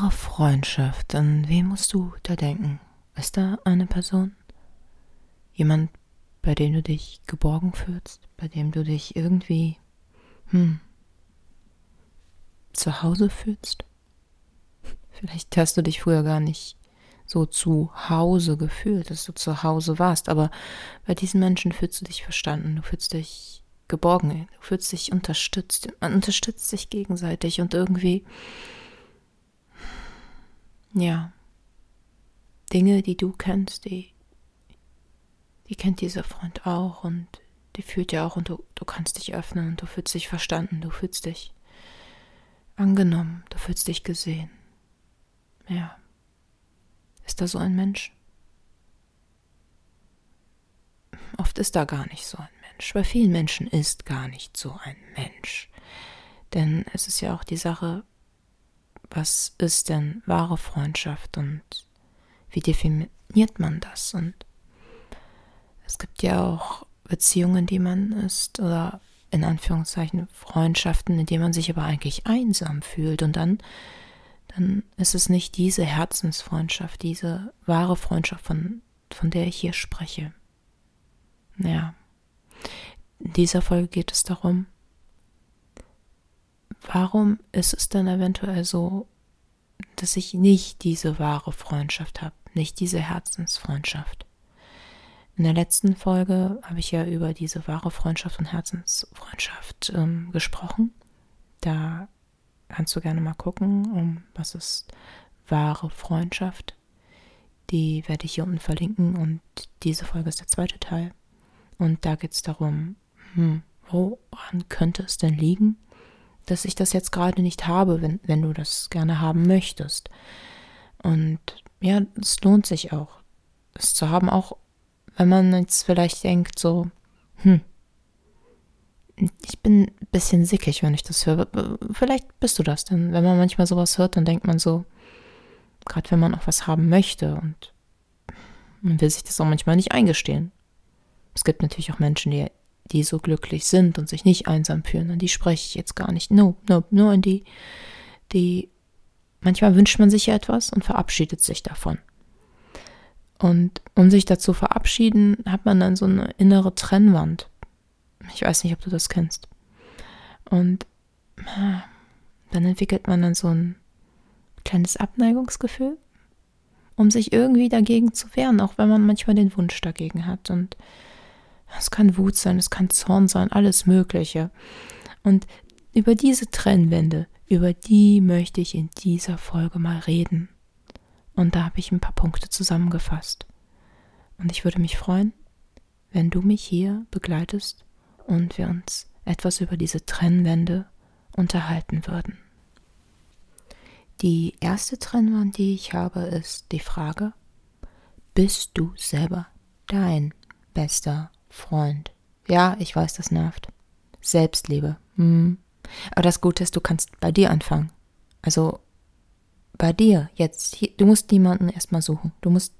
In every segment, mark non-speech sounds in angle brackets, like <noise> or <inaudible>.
Wahre Freundschaft, an wen musst du da denken? Ist da eine Person? Jemand, bei dem du dich geborgen fühlst, bei dem du dich irgendwie, hm, zu Hause fühlst? Vielleicht hast du dich früher gar nicht so zu Hause gefühlt, dass du zu Hause warst, aber bei diesen Menschen fühlst du dich verstanden, du fühlst dich geborgen, du fühlst dich unterstützt, man unterstützt sich gegenseitig und irgendwie, ja, Dinge, die du kennst, die, die kennt dieser Freund auch und die fühlt ja auch und du, du kannst dich öffnen und du fühlst dich verstanden, du fühlst dich angenommen, du fühlst dich gesehen. Ja. Ist da so ein Mensch? Oft ist da gar nicht so ein Mensch. Bei vielen Menschen ist gar nicht so ein Mensch. Denn es ist ja auch die Sache, was ist denn wahre Freundschaft und wie definiert man das? Und es gibt ja auch Beziehungen, die man ist, oder in Anführungszeichen Freundschaften, in denen man sich aber eigentlich einsam fühlt. Und dann, dann ist es nicht diese Herzensfreundschaft, diese wahre Freundschaft, von, von der ich hier spreche. Ja. In dieser Folge geht es darum, warum ist es denn eventuell so, dass ich nicht diese wahre Freundschaft habe, nicht diese Herzensfreundschaft? In der letzten Folge habe ich ja über diese wahre Freundschaft und Herzensfreundschaft ähm, gesprochen. Da kannst du gerne mal gucken, um was ist wahre Freundschaft. Die werde ich hier unten verlinken und diese Folge ist der zweite Teil. Und da geht es darum, hm, woran könnte es denn liegen, dass ich das jetzt gerade nicht habe, wenn, wenn du das gerne haben möchtest. Und ja, es lohnt sich auch, es zu haben, auch wenn man jetzt vielleicht denkt, so, hm, ich bin ein bisschen sickig, wenn ich das höre. Vielleicht bist du das, denn wenn man manchmal sowas hört, dann denkt man so, gerade wenn man auch was haben möchte und man will sich das auch manchmal nicht eingestehen. Es gibt natürlich auch Menschen, die die so glücklich sind und sich nicht einsam fühlen. An die spreche ich jetzt gar nicht. No, no, nur an die, die manchmal wünscht man sich ja etwas und verabschiedet sich davon. Und um sich dazu verabschieden, hat man dann so eine innere Trennwand. Ich weiß nicht, ob du das kennst. Und dann entwickelt man dann so ein kleines Abneigungsgefühl, um sich irgendwie dagegen zu wehren, auch wenn man manchmal den Wunsch dagegen hat. Und es kann Wut sein, es kann Zorn sein, alles Mögliche. Und über diese Trennwände, über die möchte ich in dieser Folge mal reden. Und da habe ich ein paar Punkte zusammengefasst. Und ich würde mich freuen, wenn du mich hier begleitest und wir uns etwas über diese Trennwände unterhalten würden. Die erste Trennwand, die ich habe, ist die Frage, bist du selber dein bester Freund. Ja, ich weiß, das nervt. Selbstliebe. Hm. Aber das Gute ist, du kannst bei dir anfangen. Also bei dir jetzt. Du musst niemanden erstmal suchen. Du musst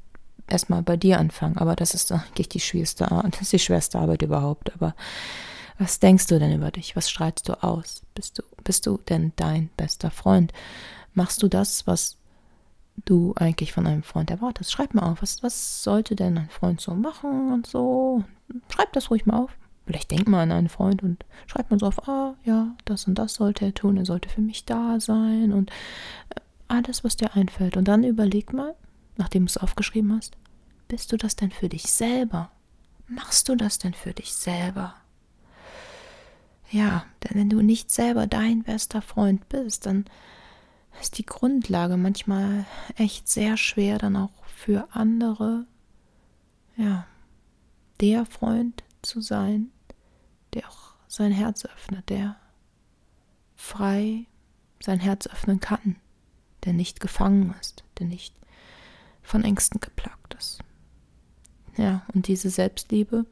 erstmal bei dir anfangen. Aber das ist eigentlich die schwierigste, <laughs> das ist die schwerste Arbeit überhaupt. Aber was denkst du denn über dich? Was streitst du aus? Bist du, bist du denn dein bester Freund? Machst du das, was du eigentlich von einem Freund erwartest. Schreib mal auf, was, was sollte denn ein Freund so machen und so. Schreib das ruhig mal auf. Vielleicht denk mal an einen Freund und schreib mal so auf, ah, ja, das und das sollte er tun, er sollte für mich da sein und äh, alles, was dir einfällt. Und dann überleg mal, nachdem du es aufgeschrieben hast, bist du das denn für dich selber? Machst du das denn für dich selber? Ja, denn wenn du nicht selber dein bester Freund bist, dann ist die Grundlage manchmal echt sehr schwer, dann auch für andere, ja, der Freund zu sein, der auch sein Herz öffnet, der frei sein Herz öffnen kann, der nicht gefangen ist, der nicht von Ängsten geplagt ist. Ja, und diese Selbstliebe,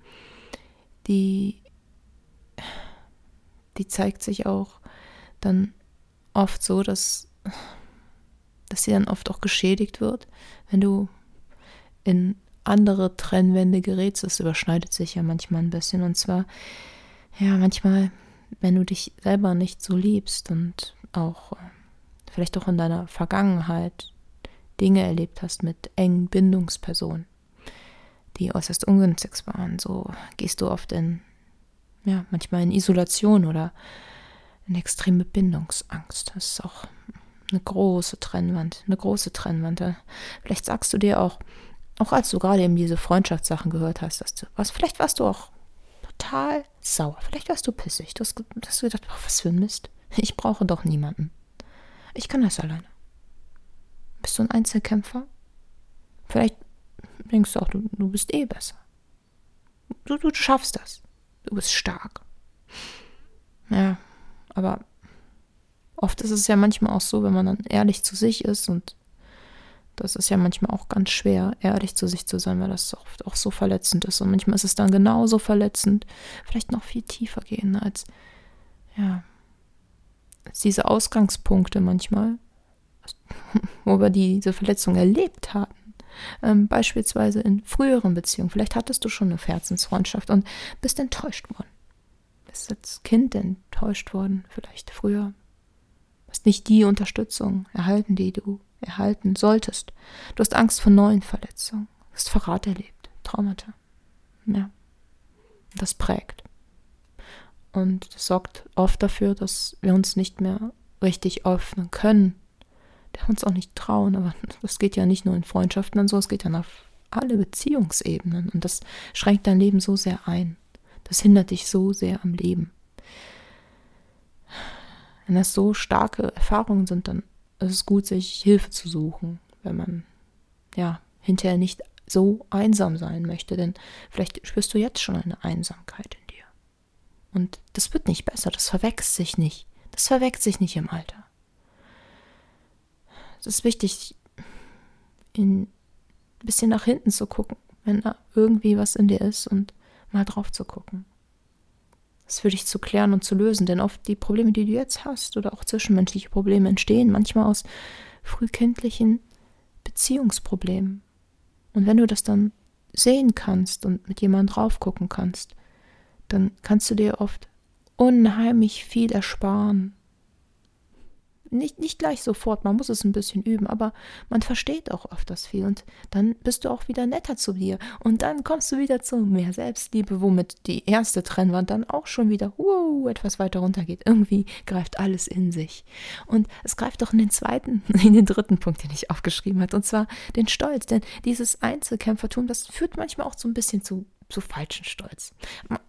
die, die zeigt sich auch dann oft so, dass dass sie dann oft auch geschädigt wird, wenn du in andere Trennwände gerätst. Das überschneidet sich ja manchmal ein bisschen. Und zwar, ja, manchmal, wenn du dich selber nicht so liebst und auch vielleicht auch in deiner Vergangenheit Dinge erlebt hast mit engen Bindungspersonen, die äußerst ungünstig waren. So gehst du oft in, ja, manchmal in Isolation oder in extreme Bindungsangst. Das ist auch eine große Trennwand, eine große Trennwand. Vielleicht sagst du dir auch, auch als du gerade eben diese Freundschaftssachen gehört hast, dass du, was, vielleicht warst du auch total sauer, vielleicht warst du pissig. Du hast, hast gedacht, oh, was für ein Mist. Ich brauche doch niemanden. Ich kann das alleine. Bist du ein Einzelkämpfer? Vielleicht denkst du auch, du, du bist eh besser. Du, du schaffst das. Du bist stark. Ja, aber oft ist es ja manchmal auch so, wenn man dann ehrlich zu sich ist und das ist ja manchmal auch ganz schwer, ehrlich zu sich zu sein, weil das oft auch so verletzend ist. Und manchmal ist es dann genauso verletzend, vielleicht noch viel tiefer gehen als, ja, als diese Ausgangspunkte manchmal, <laughs> wo wir diese Verletzung erlebt hatten. Ähm, beispielsweise in früheren Beziehungen. Vielleicht hattest du schon eine Herzensfreundschaft und bist enttäuscht worden. Bist als Kind enttäuscht worden, vielleicht früher. Hast nicht die Unterstützung erhalten, die du erhalten solltest. Du hast Angst vor neuen Verletzungen. Hast Verrat erlebt, Traumata. Ja. Das prägt. Und das sorgt oft dafür, dass wir uns nicht mehr richtig öffnen können. Der uns auch nicht trauen, aber <laughs> das geht ja nicht nur in Freundschaften und so, es geht ja auf alle Beziehungsebenen. Und das schränkt dein Leben so sehr ein. Das hindert dich so sehr am Leben. Wenn das so starke Erfahrungen sind, dann ist es gut, sich Hilfe zu suchen, wenn man ja hinterher nicht so einsam sein möchte, denn vielleicht spürst du jetzt schon eine Einsamkeit in dir. Und das wird nicht besser, das verwechselt sich nicht. Das verwechselt sich nicht im Alter. Es ist wichtig, in, ein bisschen nach hinten zu gucken, wenn da irgendwie was in dir ist und mal drauf zu gucken das für dich zu klären und zu lösen. Denn oft die Probleme, die du jetzt hast oder auch zwischenmenschliche Probleme entstehen manchmal aus frühkindlichen Beziehungsproblemen. Und wenn du das dann sehen kannst und mit jemandem drauf gucken kannst, dann kannst du dir oft unheimlich viel ersparen nicht, nicht gleich sofort, man muss es ein bisschen üben, aber man versteht auch oft das viel und dann bist du auch wieder netter zu dir und dann kommst du wieder zu mehr Selbstliebe, womit die erste Trennwand dann auch schon wieder wow, etwas weiter runter geht. Irgendwie greift alles in sich. Und es greift auch in den zweiten, <laughs> in den dritten Punkt, den ich aufgeschrieben habe, und zwar den Stolz, denn dieses Einzelkämpfertum, das führt manchmal auch so ein bisschen zu zu falschen Stolz.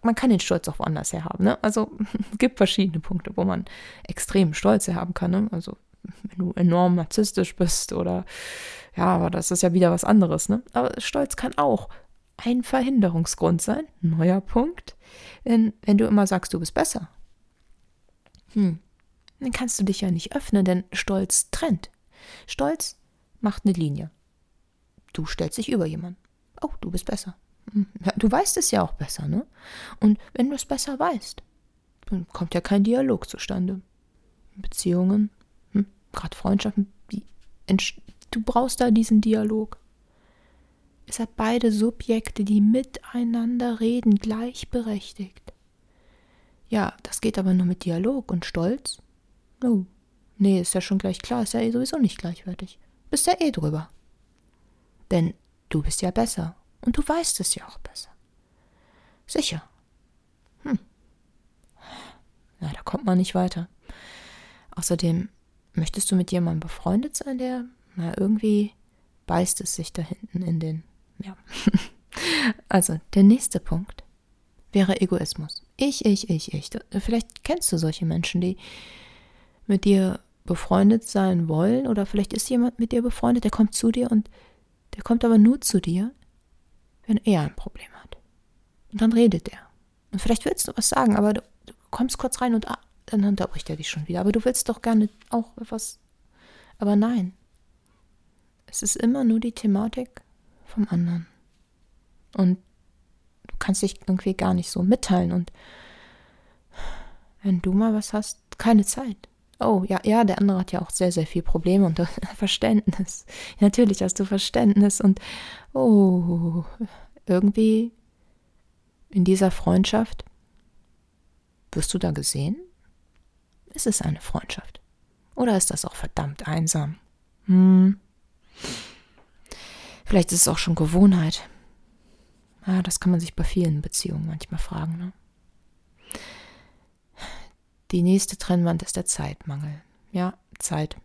Man kann den Stolz auch woanders her haben. Ne? Also es <laughs> gibt verschiedene Punkte, wo man extrem Stolz herhaben kann. Ne? Also wenn du enorm narzisstisch bist oder ja, aber das ist ja wieder was anderes. Ne? Aber Stolz kann auch ein Verhinderungsgrund sein. Neuer Punkt. Denn wenn du immer sagst, du bist besser, hm, dann kannst du dich ja nicht öffnen, denn Stolz trennt. Stolz macht eine Linie. Du stellst dich über jemanden. Oh, du bist besser. Du weißt es ja auch besser, ne? Und wenn du es besser weißt, dann kommt ja kein Dialog zustande. Beziehungen, hm, gerade Freundschaften, du brauchst da diesen Dialog. Es hat beide Subjekte, die miteinander reden, gleichberechtigt. Ja, das geht aber nur mit Dialog und Stolz. Oh, nee, ist ja schon gleich klar, ist ja eh sowieso nicht gleichwertig. Bist ja eh drüber. Denn du bist ja besser und du weißt es ja auch besser. Sicher. Hm. Na, da kommt man nicht weiter. Außerdem, möchtest du mit jemandem befreundet sein, der, na, irgendwie beißt es sich da hinten in den, ja. <laughs> also, der nächste Punkt wäre Egoismus. Ich, ich, ich, ich. Vielleicht kennst du solche Menschen, die mit dir befreundet sein wollen oder vielleicht ist jemand mit dir befreundet, der kommt zu dir und der kommt aber nur zu dir, wenn er ein Problem hat. Und dann redet er. Und vielleicht willst du was sagen, aber du, du kommst kurz rein und ah, dann unterbricht er dich schon wieder. Aber du willst doch gerne auch etwas. Aber nein. Es ist immer nur die Thematik vom anderen. Und du kannst dich irgendwie gar nicht so mitteilen. Und wenn du mal was hast, keine Zeit. Oh, ja, ja, der andere hat ja auch sehr, sehr viel Probleme und <laughs> Verständnis. Natürlich hast du Verständnis und oh, irgendwie in dieser Freundschaft wirst du da gesehen? Es ist eine Freundschaft. Oder ist das auch verdammt einsam? Hm. Vielleicht ist es auch schon Gewohnheit. Ja, das kann man sich bei vielen Beziehungen manchmal fragen. Ne? Die nächste Trennwand ist der Zeitmangel. Ja, Zeit.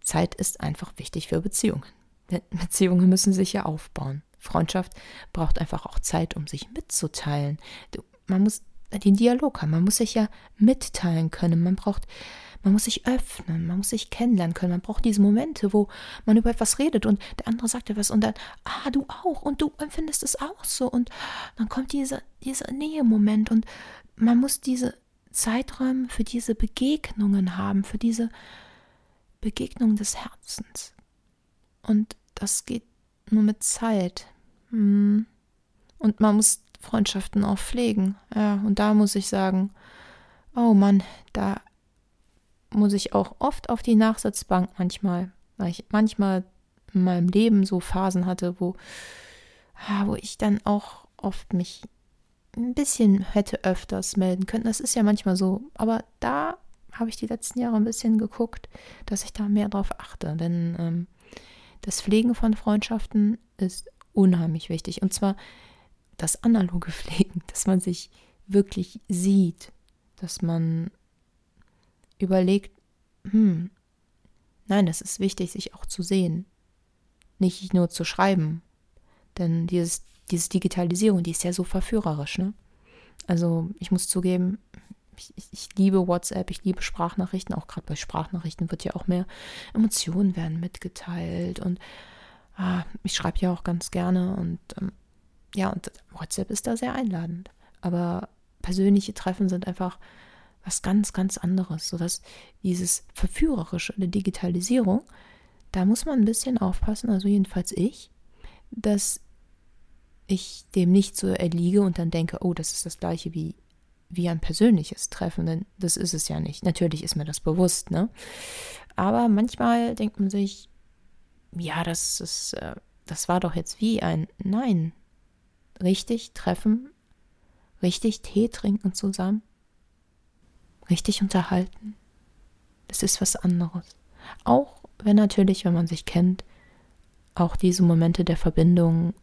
Zeit ist einfach wichtig für Beziehungen. <laughs> Beziehungen müssen sich ja aufbauen. Freundschaft braucht einfach auch Zeit, um sich mitzuteilen. Man muss den Dialog haben, man muss sich ja mitteilen können, man braucht, man muss sich öffnen, man muss sich kennenlernen können, man braucht diese Momente, wo man über etwas redet und der andere sagt etwas und dann, ah, du auch und du empfindest es auch so und dann kommt dieser, dieser Nähemoment und man muss diese Zeiträume für diese Begegnungen haben, für diese Begegnung des Herzens. Und das geht nur mit Zeit. Hm. Und man muss Freundschaften auch pflegen. Ja, und da muss ich sagen, oh Mann, da muss ich auch oft auf die Nachsitzbank manchmal, weil ich manchmal in meinem Leben so Phasen hatte, wo, wo ich dann auch oft mich ein bisschen hätte öfters melden können. Das ist ja manchmal so. Aber da habe ich die letzten Jahre ein bisschen geguckt, dass ich da mehr drauf achte. Denn ähm, das Pflegen von Freundschaften ist unheimlich wichtig. Und zwar das analoge <laughs> Pflegen, dass man sich wirklich sieht, dass man überlegt, hm, nein, es ist wichtig, sich auch zu sehen, nicht nur zu schreiben. Denn dieses, diese Digitalisierung, die ist ja so verführerisch, ne? Also ich muss zugeben, ich, ich, liebe WhatsApp, ich liebe Sprachnachrichten, auch gerade bei Sprachnachrichten wird ja auch mehr Emotionen werden mitgeteilt und ah, ich schreibe ja auch ganz gerne und ähm, ja, und WhatsApp ist da sehr einladend. Aber persönliche Treffen sind einfach was ganz, ganz anderes, sodass dieses Verführerische der Digitalisierung, da muss man ein bisschen aufpassen, also jedenfalls ich, dass ich dem nicht so erliege und dann denke, oh, das ist das gleiche wie wie ein persönliches Treffen, denn das ist es ja nicht. Natürlich ist mir das bewusst, ne? Aber manchmal denkt man sich, ja, das ist, äh, das war doch jetzt wie ein Nein. Richtig treffen, richtig Tee trinken zusammen, richtig unterhalten. Das ist was anderes. Auch wenn natürlich, wenn man sich kennt, auch diese Momente der Verbindung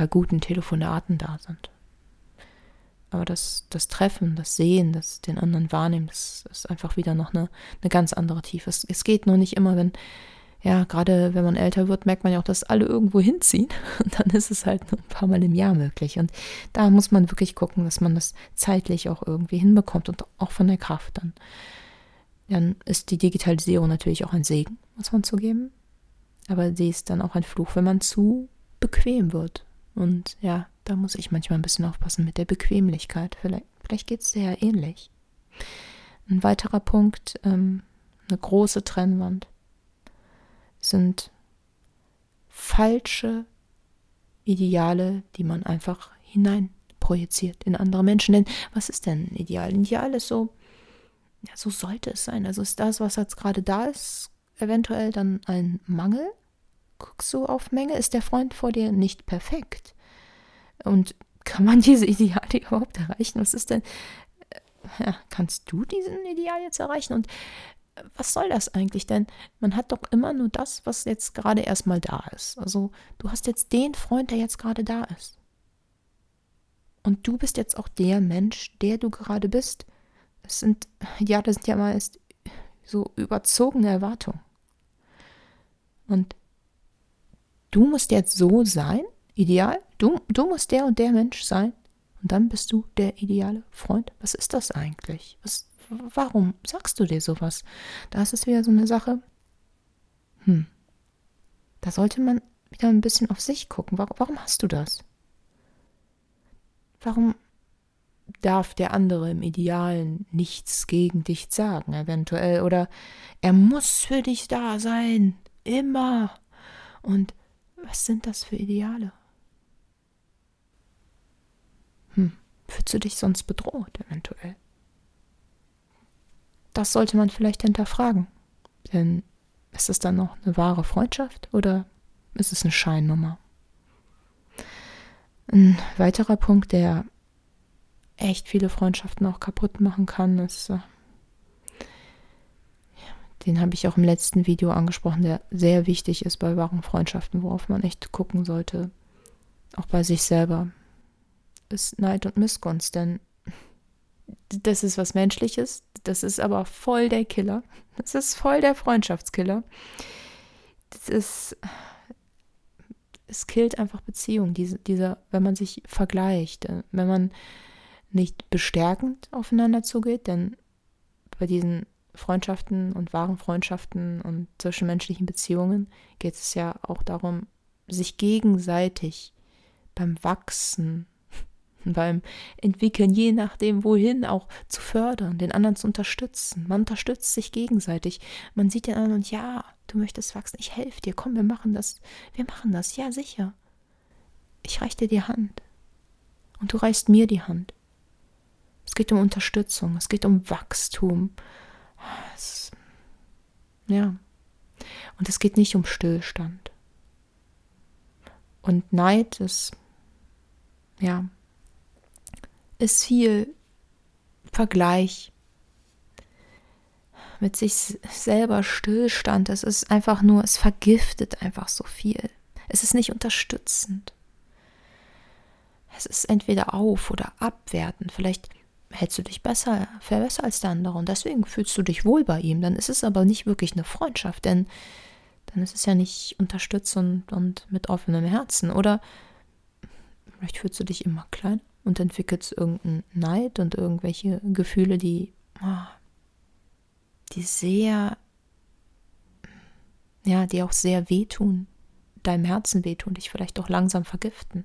bei guten Telefonaten da sind. Aber das, das Treffen, das Sehen, das den anderen wahrnehmen, das ist einfach wieder noch eine, eine ganz andere Tiefe. Es, es geht nur nicht immer, wenn, ja, gerade wenn man älter wird, merkt man ja auch, dass alle irgendwo hinziehen. <laughs> Und dann ist es halt nur ein paar Mal im Jahr möglich. Und da muss man wirklich gucken, dass man das zeitlich auch irgendwie hinbekommt und auch von der Kraft dann. Dann ist die Digitalisierung natürlich auch ein Segen, muss man zugeben. Aber sie ist dann auch ein Fluch, wenn man zu bequem wird. Und ja, da muss ich manchmal ein bisschen aufpassen mit der Bequemlichkeit. Vielleicht, vielleicht geht es dir ja ähnlich. Ein weiterer Punkt, ähm, eine große Trennwand, sind falsche Ideale, die man einfach hinein projiziert in andere Menschen. Denn was ist denn ein Ideal? Ein Ideal ist so, ja, so sollte es sein. Also ist das, was jetzt gerade da ist, eventuell dann ein Mangel? Guckst du auf Menge? Ist der Freund vor dir nicht perfekt? Und kann man <laughs> diese Ideale überhaupt erreichen? Was ist denn, äh, ja, kannst du diesen Ideal jetzt erreichen? Und äh, was soll das eigentlich? Denn man hat doch immer nur das, was jetzt gerade erstmal da ist. Also du hast jetzt den Freund, der jetzt gerade da ist. Und du bist jetzt auch der Mensch, der du gerade bist. Es sind, ja, das sind ja mal so überzogene Erwartungen. Und du musst jetzt so sein, ideal, Du, du musst der und der Mensch sein und dann bist du der ideale Freund. Was ist das eigentlich? Was, warum sagst du dir sowas? Da ist es wieder so eine Sache. Hm. Da sollte man wieder ein bisschen auf sich gucken. Warum, warum hast du das? Warum darf der andere im Idealen nichts gegen dich sagen, eventuell? Oder er muss für dich da sein. Immer. Und was sind das für Ideale? Hm, fühlst du dich sonst bedroht, eventuell? Das sollte man vielleicht hinterfragen. Denn ist es dann noch eine wahre Freundschaft oder ist es eine Scheinnummer? Ein weiterer Punkt, der echt viele Freundschaften auch kaputt machen kann, ist, äh, den habe ich auch im letzten Video angesprochen, der sehr wichtig ist bei wahren Freundschaften, worauf man echt gucken sollte, auch bei sich selber, ist Neid und Missgunst, denn das ist was Menschliches, das ist aber voll der Killer, das ist voll der Freundschaftskiller. Das ist, es killt einfach Beziehungen, diese, dieser, wenn man sich vergleicht, äh, wenn man nicht bestärkend aufeinander zugeht, denn bei diesen Freundschaften und wahren Freundschaften und zwischenmenschlichen Beziehungen geht es ja auch darum, sich gegenseitig beim Wachsen, <laughs> beim Entwickeln, je nachdem wohin, auch zu fördern, den anderen zu unterstützen. Man unterstützt sich gegenseitig. Man sieht den anderen und ja, du möchtest wachsen, ich helfe dir, komm, wir machen das, wir machen das, ja sicher. Ich reiche dir die Hand und du reichst mir die Hand. Es geht um Unterstützung, es geht um Wachstum. Es, ja. Und es geht nicht um Stillstand. Und Neid ist, ja, ist viel Vergleich mit sich selber Stillstand. Es ist einfach nur, es vergiftet einfach so viel. Es ist nicht unterstützend. Es ist entweder auf oder abwertend. Vielleicht hältst du dich besser, besser als der andere und deswegen fühlst du dich wohl bei ihm. Dann ist es aber nicht wirklich eine Freundschaft, denn dann ist es ja nicht unterstützend und mit offenem Herzen. Oder vielleicht fühlst du dich immer klein und entwickelst irgendeinen Neid und irgendwelche Gefühle, die, oh, die sehr, ja, die auch sehr wehtun, deinem Herzen wehtun, dich vielleicht auch langsam vergiften.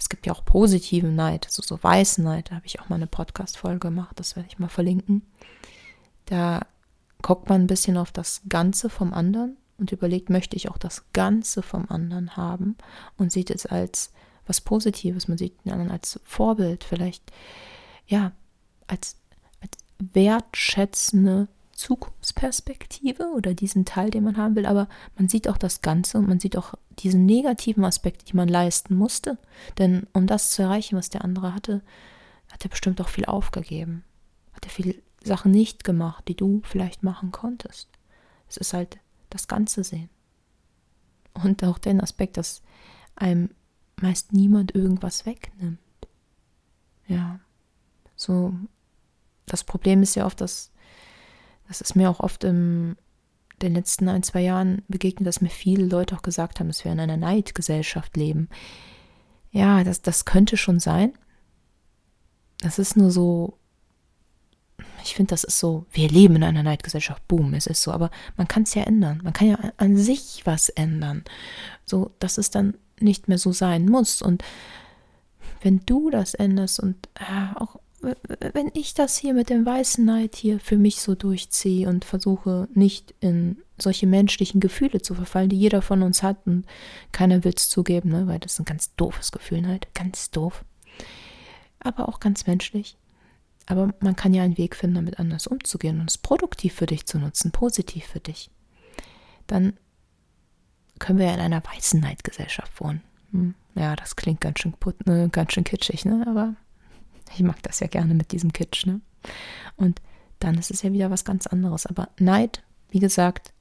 Es gibt ja auch positiven Neid, also so weißen Neid. Da habe ich auch mal eine Podcast-Folge gemacht, das werde ich mal verlinken. Da guckt man ein bisschen auf das Ganze vom anderen und überlegt, möchte ich auch das Ganze vom anderen haben und sieht es als was Positives. Man sieht den anderen als Vorbild, vielleicht, ja, als, als wertschätzende Zukunftsperspektive oder diesen Teil, den man haben will, aber man sieht auch das Ganze und man sieht auch diesen negativen Aspekt, die man leisten musste. Denn um das zu erreichen, was der andere hatte, hat er bestimmt auch viel aufgegeben. Hat er viele Sachen nicht gemacht, die du vielleicht machen konntest. Es ist halt das Ganze sehen. Und auch den Aspekt, dass einem meist niemand irgendwas wegnimmt. Ja, so. Das Problem ist ja oft, dass das ist mir auch oft in den letzten ein, zwei Jahren begegnet, dass mir viele Leute auch gesagt haben, dass wir in einer Neidgesellschaft leben. Ja, das, das könnte schon sein. Das ist nur so, ich finde, das ist so, wir leben in einer Neidgesellschaft, boom, es ist so, aber man kann es ja ändern. Man kann ja an sich was ändern. So, dass es dann nicht mehr so sein muss. Und wenn du das änderst und äh, auch wenn ich das hier mit dem weißen Neid hier für mich so durchziehe und versuche nicht in solche menschlichen Gefühle zu verfallen, die jeder von uns hat und keiner will es zugeben, ne? weil das ist ein ganz doofes Gefühl, Neid, ganz doof. Aber auch ganz menschlich. Aber man kann ja einen Weg finden, damit anders umzugehen und es produktiv für dich zu nutzen, positiv für dich. Dann können wir ja in einer weißen Neidgesellschaft wohnen. Hm. Ja, das klingt ganz schön, äh, ganz schön kitschig, ne? aber ich mag das ja gerne mit diesem Kitsch, ne? Und dann ist es ja wieder was ganz anderes. Aber Neid, wie gesagt,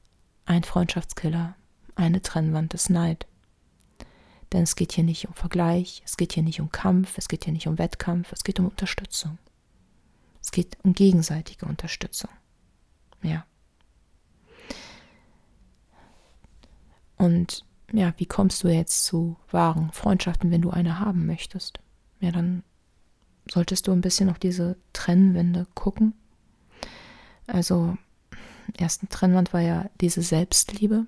ein Freundschaftskiller, eine Trennwand ist Neid. Denn es geht hier nicht um Vergleich, es geht hier nicht um Kampf, es geht hier nicht um Wettkampf, es geht um Unterstützung. Es geht um gegenseitige Unterstützung. Ja. Und ja, wie kommst du jetzt zu wahren Freundschaften, wenn du eine haben möchtest? Ja, dann solltest du ein bisschen auf diese Trennwände gucken. Also, ersten Trennwand war ja diese Selbstliebe.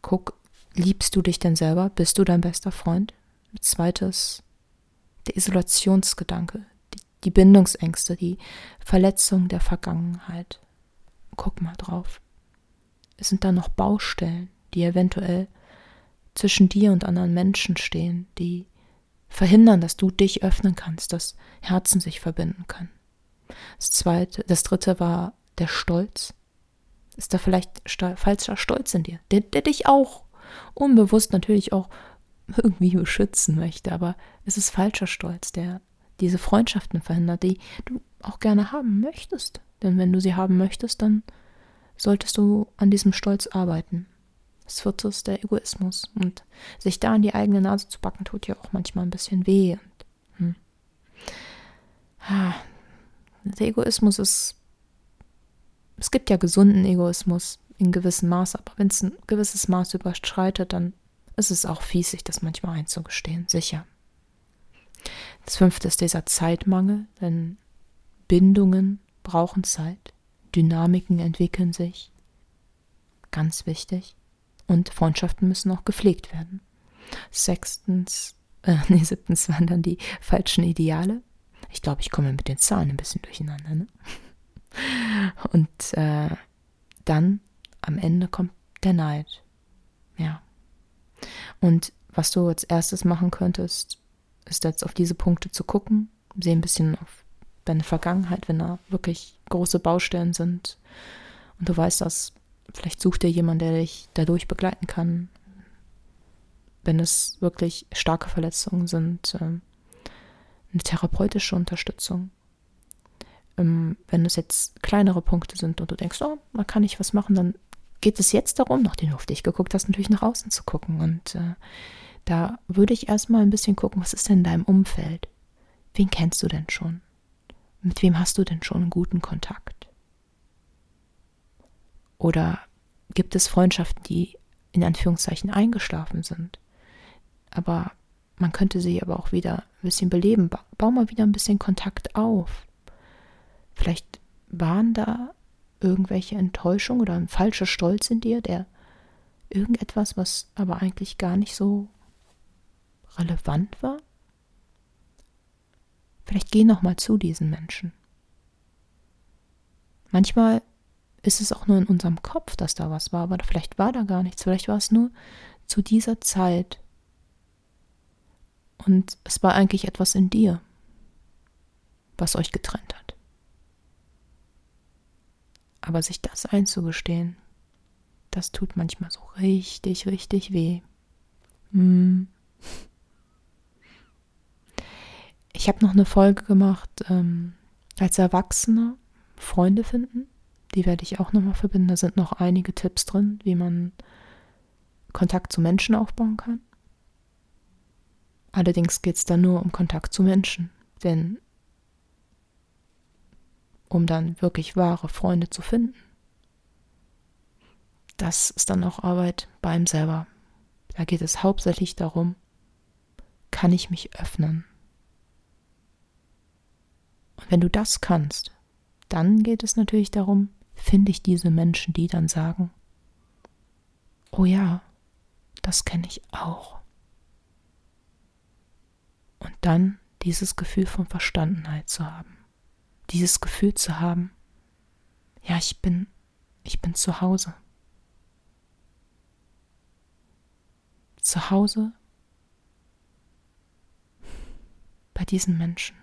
Guck, liebst du dich denn selber? Bist du dein bester Freund? Zweites, der Isolationsgedanke, die, die Bindungsängste, die Verletzung der Vergangenheit. Guck mal drauf. Es sind da noch Baustellen, die eventuell zwischen dir und anderen Menschen stehen, die verhindern, dass du dich öffnen kannst, dass Herzen sich verbinden können. Das zweite, das dritte war der Stolz. Ist da vielleicht falscher Stolz in dir, der, der dich auch unbewusst natürlich auch irgendwie beschützen möchte, aber es ist falscher Stolz, der diese Freundschaften verhindert, die du auch gerne haben möchtest. Denn wenn du sie haben möchtest, dann solltest du an diesem Stolz arbeiten. Das vierte ist der Egoismus. Und sich da an die eigene Nase zu packen, tut ja auch manchmal ein bisschen weh. Und, hm. der Egoismus ist. Es gibt ja gesunden Egoismus in gewissem Maß, aber wenn es ein gewisses Maß überschreitet, dann ist es auch fies, sich das manchmal einzugestehen, sicher. Das fünfte ist dieser Zeitmangel, denn Bindungen brauchen Zeit, Dynamiken entwickeln sich. Ganz wichtig. Und Freundschaften müssen auch gepflegt werden. Sechstens, <laughs> äh, nee, siebtens waren dann die falschen Ideale. Ich glaube, ich komme mit den Zahlen ein bisschen durcheinander. Ne? <laughs> Und äh, dann am Ende kommt der Neid. Ja. Und was du als erstes machen könntest, ist jetzt auf diese Punkte zu gucken, sehen ein bisschen auf deine Vergangenheit, wenn da wirklich große Baustellen sind und du weißt das, vielleicht sucht dir jemand, der dich dadurch begleiten kann. Wenn es wirklich starke Verletzungen sind, äh, eine therapeutische Unterstützung. Ähm, wenn es jetzt kleinere Punkte sind und du denkst, oh, da kann ich was machen, dann geht es jetzt darum, nachdem du auf dich geguckt hast, natürlich nach außen zu gucken. Und äh, da würde ich erstmal ein bisschen gucken, was ist denn in deinem Umfeld? Wen kennst du denn schon? Mit wem hast du denn schon einen guten Kontakt? Oder gibt es Freundschaften, die in Anführungszeichen eingeschlafen sind? Aber man könnte sie aber auch wieder ein bisschen beleben. Bau mal wieder ein bisschen Kontakt auf. Vielleicht waren da irgendwelche Enttäuschung oder ein falscher Stolz in dir, der irgendetwas, was aber eigentlich gar nicht so relevant war? Vielleicht geh noch mal zu diesen Menschen. Manchmal ist es auch nur in unserem Kopf, dass da was war, aber vielleicht war da gar nichts. Vielleicht war es nur zu dieser Zeit. Und es war eigentlich etwas in dir, was euch getrennt hat. Aber sich das einzugestehen, das tut manchmal so richtig, richtig weh. Hm. Ich habe noch eine Folge gemacht, ähm, als Erwachsene Freunde finden. Die werde ich auch nochmal verbinden. Da sind noch einige Tipps drin, wie man Kontakt zu Menschen aufbauen kann. Allerdings geht es da nur um Kontakt zu Menschen. Denn um dann wirklich wahre Freunde zu finden. Das ist dann auch Arbeit bei einem selber. Da geht es hauptsächlich darum, kann ich mich öffnen? Und wenn du das kannst, dann geht es natürlich darum, finde ich diese Menschen, die dann sagen, oh ja, das kenne ich auch. Und dann dieses Gefühl von Verstandenheit zu haben dieses Gefühl zu haben, ja, ich bin, ich bin zu Hause. Zu Hause bei diesen Menschen.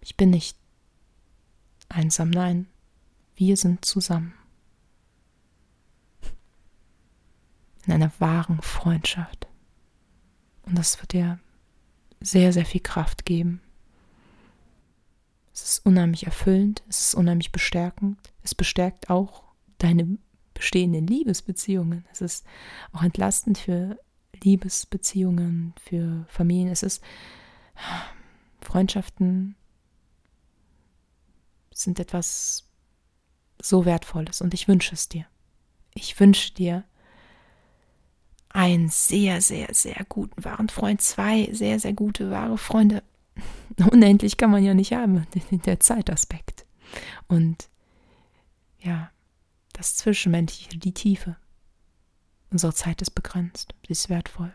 Ich bin nicht einsam, nein, wir sind zusammen. In einer wahren Freundschaft. Und das wird dir sehr, sehr viel Kraft geben. Es ist unheimlich erfüllend, es ist unheimlich bestärkend. Es bestärkt auch deine bestehenden Liebesbeziehungen. Es ist auch entlastend für Liebesbeziehungen, für Familien. Es ist Freundschaften sind etwas so Wertvolles und ich wünsche es dir. Ich wünsche dir einen sehr, sehr, sehr guten wahren Freund, zwei sehr, sehr gute wahre Freunde <laughs> unendlich kann man ja nicht haben, <laughs> der Zeitaspekt. Und ja, das Zwischenmenschliche, die Tiefe. Unsere Zeit ist begrenzt, sie ist wertvoll.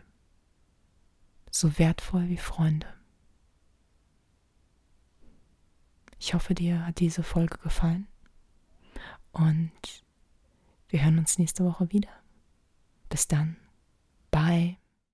So wertvoll wie Freunde. Ich hoffe, dir hat diese Folge gefallen. Und wir hören uns nächste Woche wieder. Bis dann. Bye.